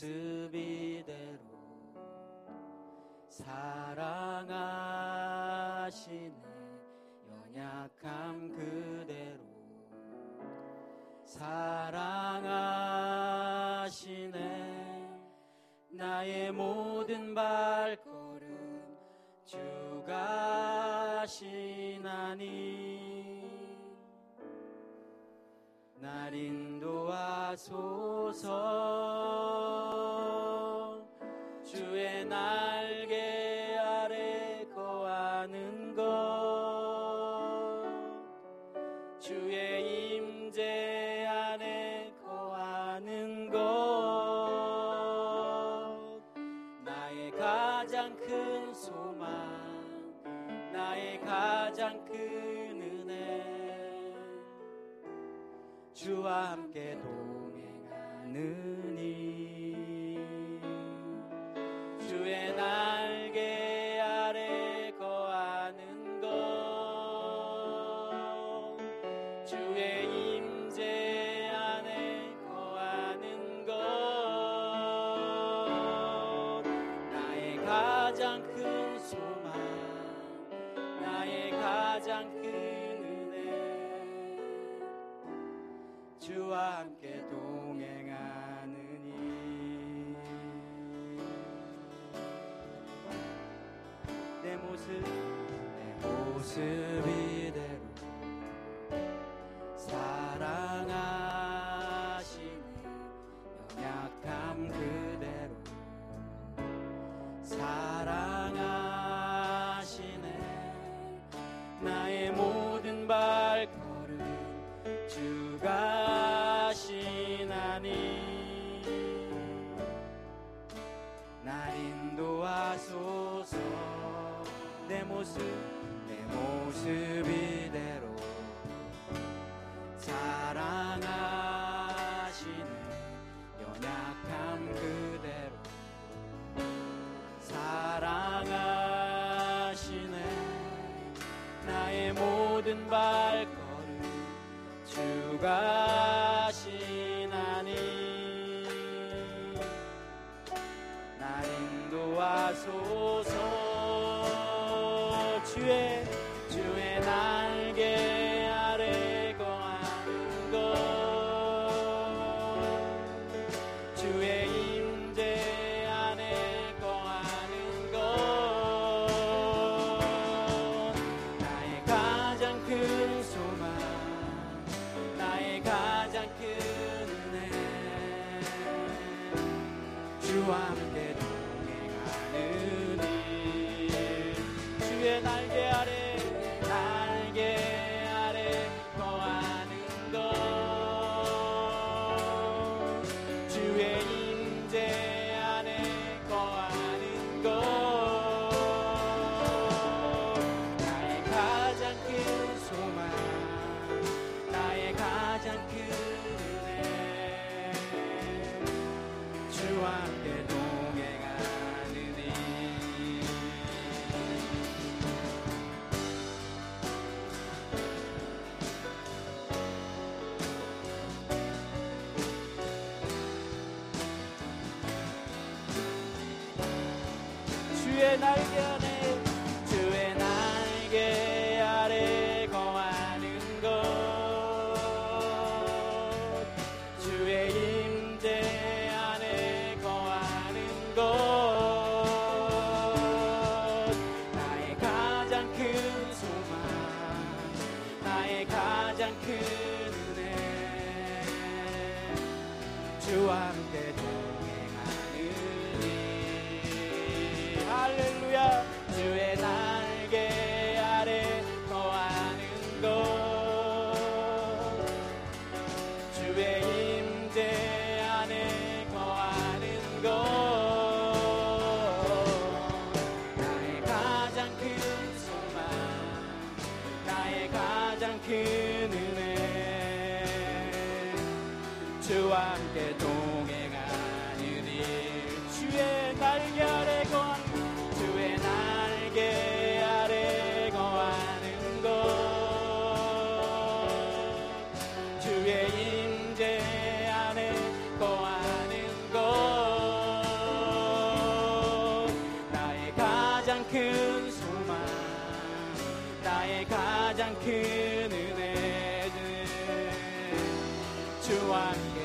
모습 이대로 사랑하시네. 연약함 그대로 사랑하시네. 나의 모든 발걸음 주가 시나니. 날 인도하소서. 주와 함께 동행하느니. 주의 날 주의 날 to it. everyone.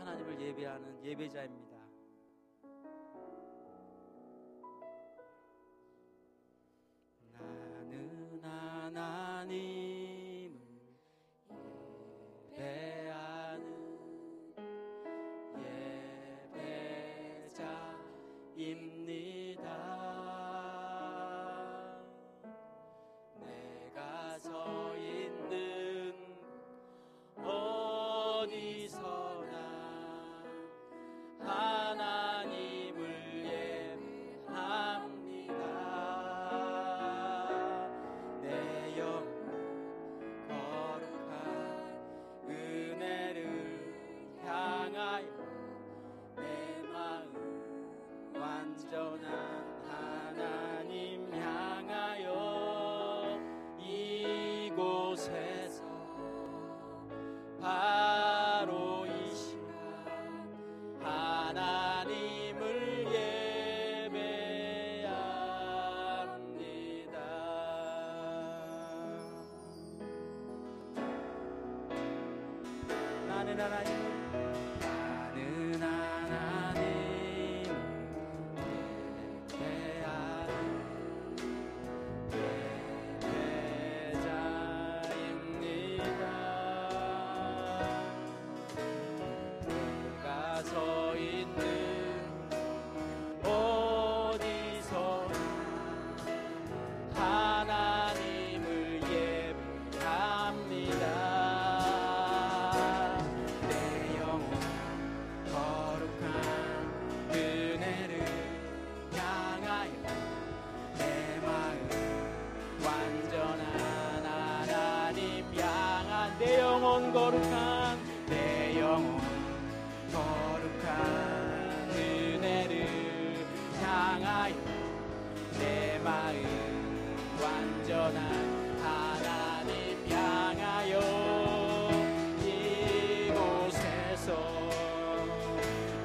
하나님을 예배하는 예배자입니다.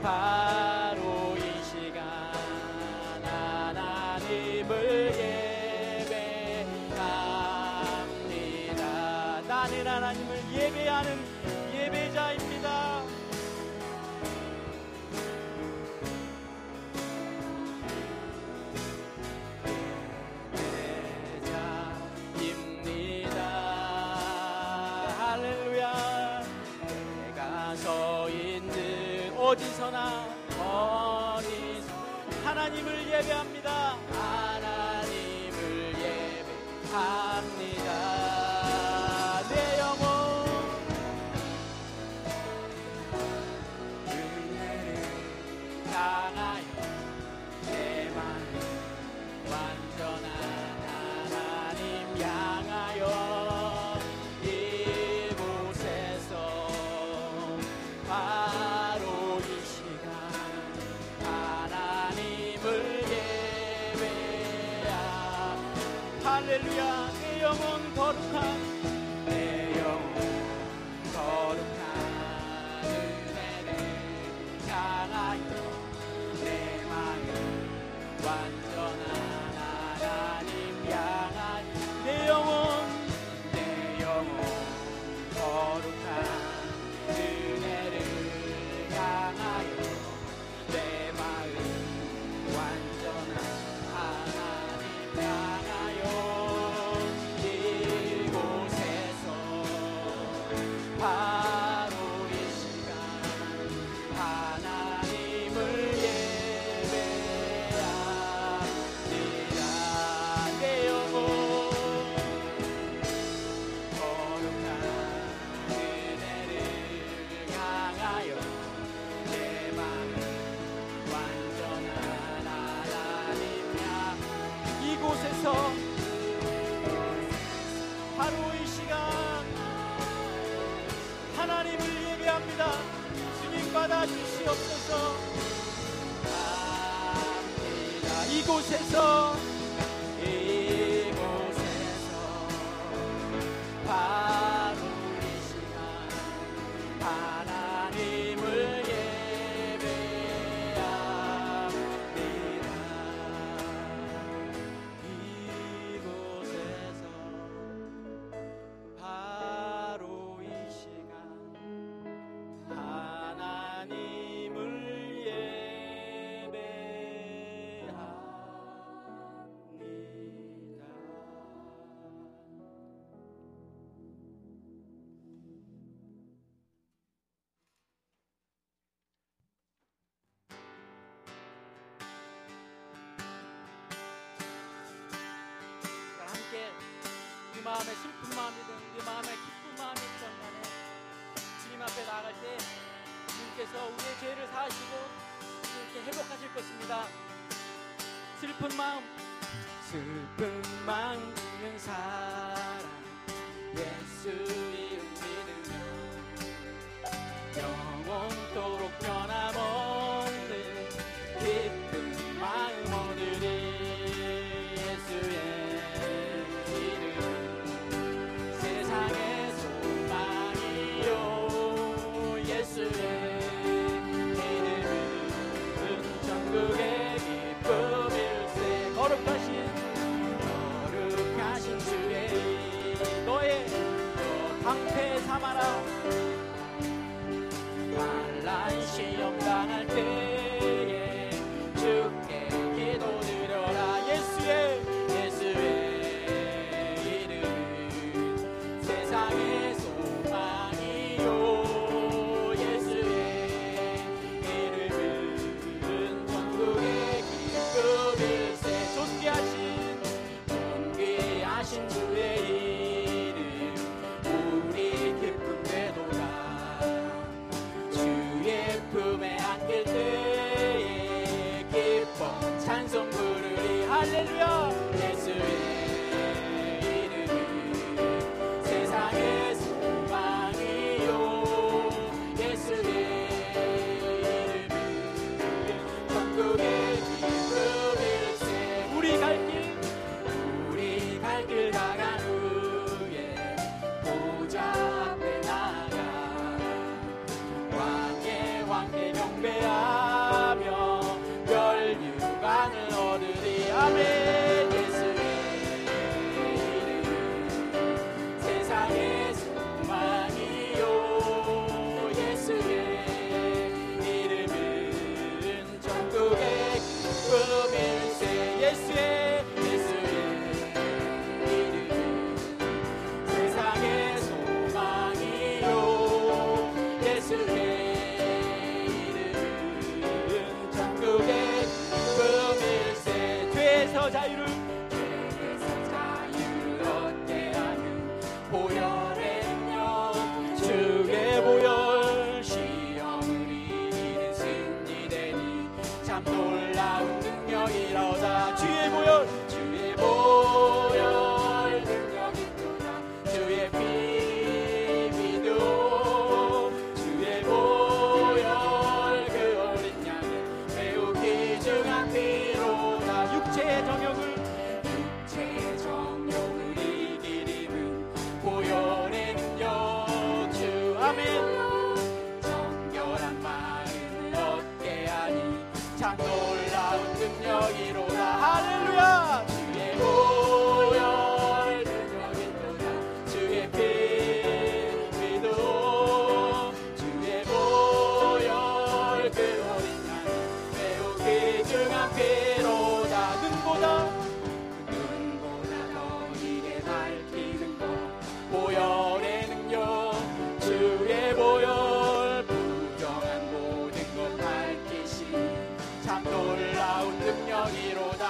power. Yeah. 마음에 슬픈 마음이든 우리 마음에 기쁜 마음이든 간에 주님 앞에 나갈 때 주님께서 우리의 죄를 사하시고 주님께 회복하실 것입니다. 슬픈 마음. 슬픈 마음은 사랑. 예수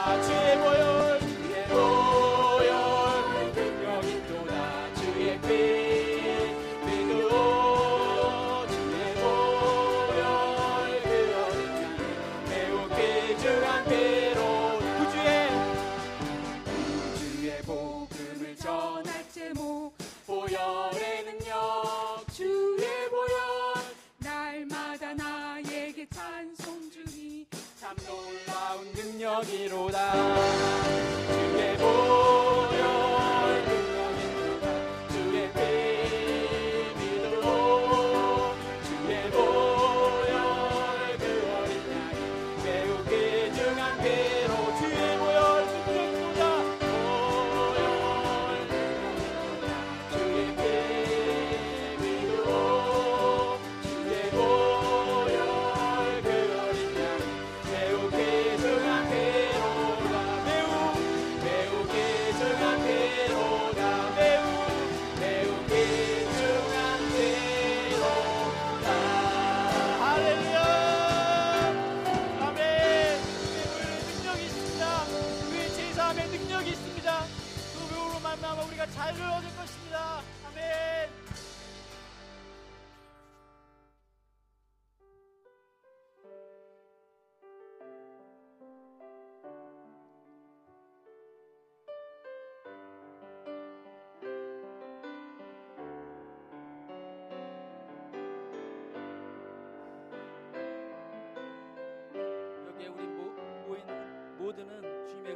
God's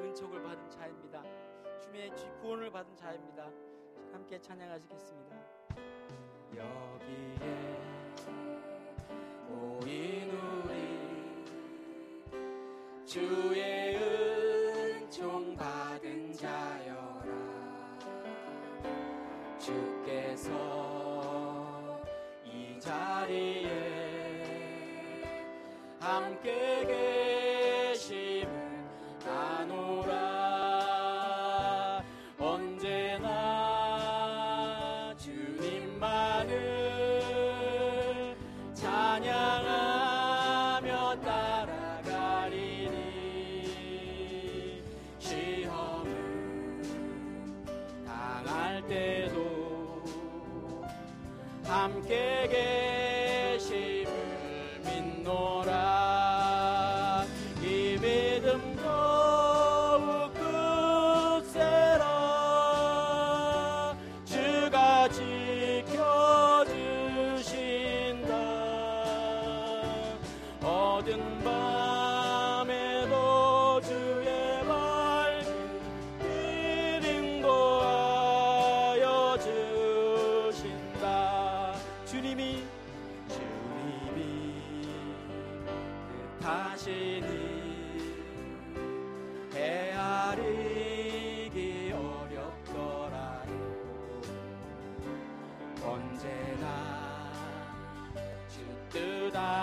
은총을 받은 자입니다. 주님의 구원을 받은 자입니다. 함께 찬양하시겠습니다. 여기에 모인 우리 주의 은총 받은 자여라 주께서 이 자리에 함께 때도 함께 계심을 믿노라.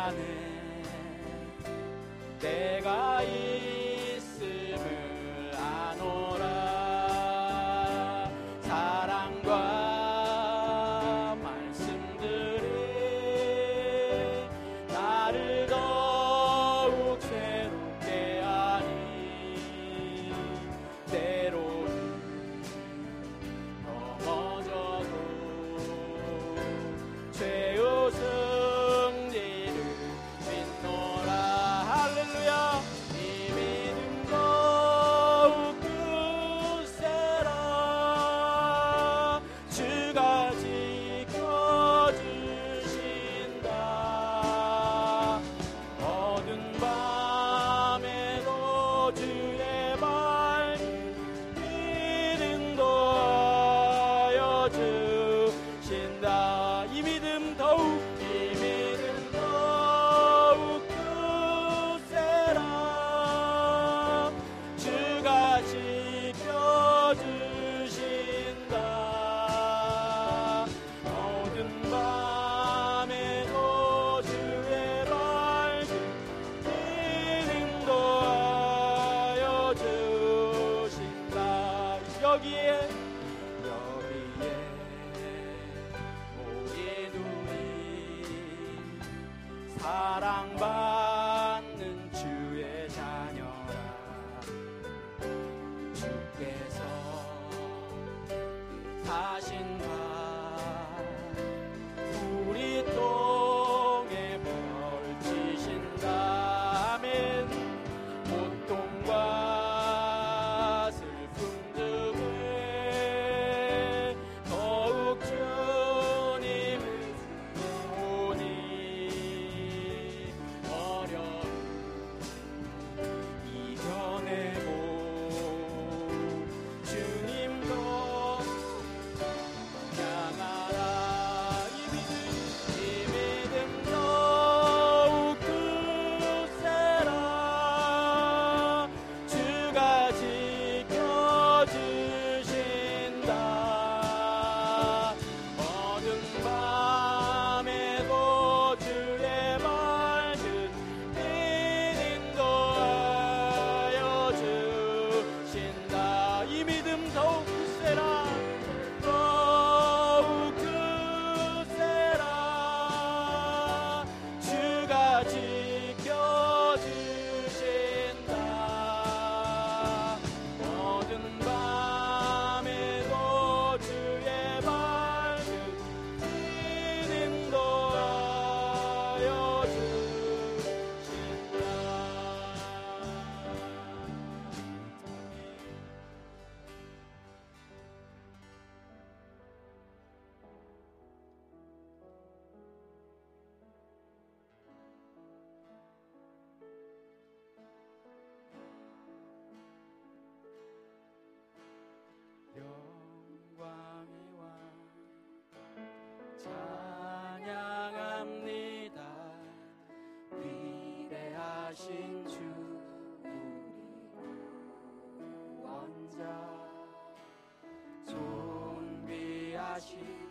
나는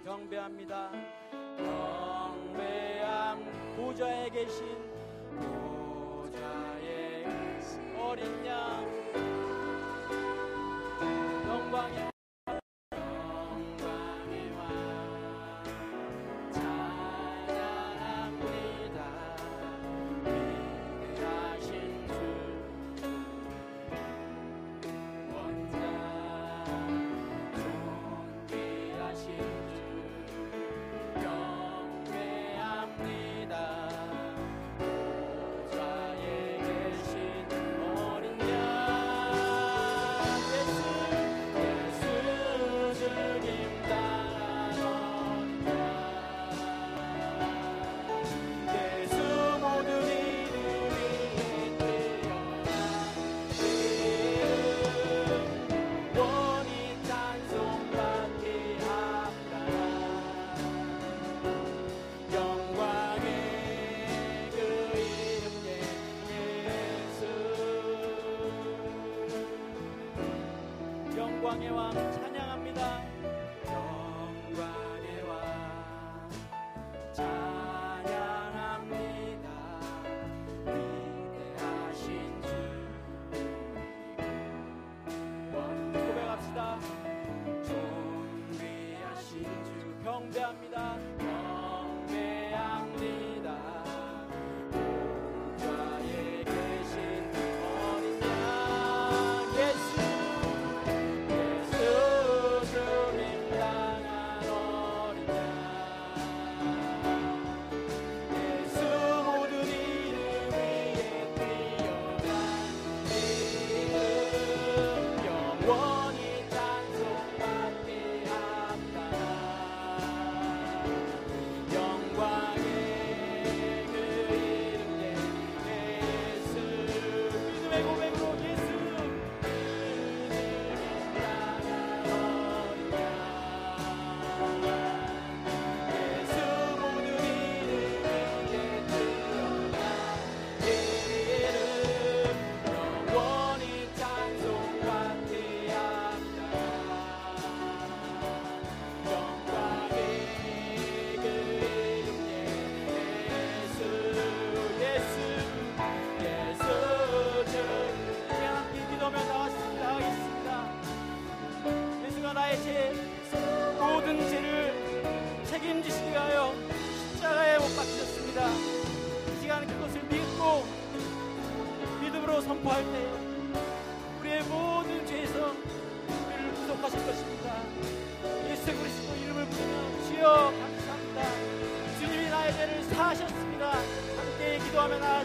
경배합니다. 경배함 보좌에 계신 보좌에 계신 어린 양 영광의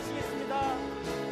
하시겠습니다.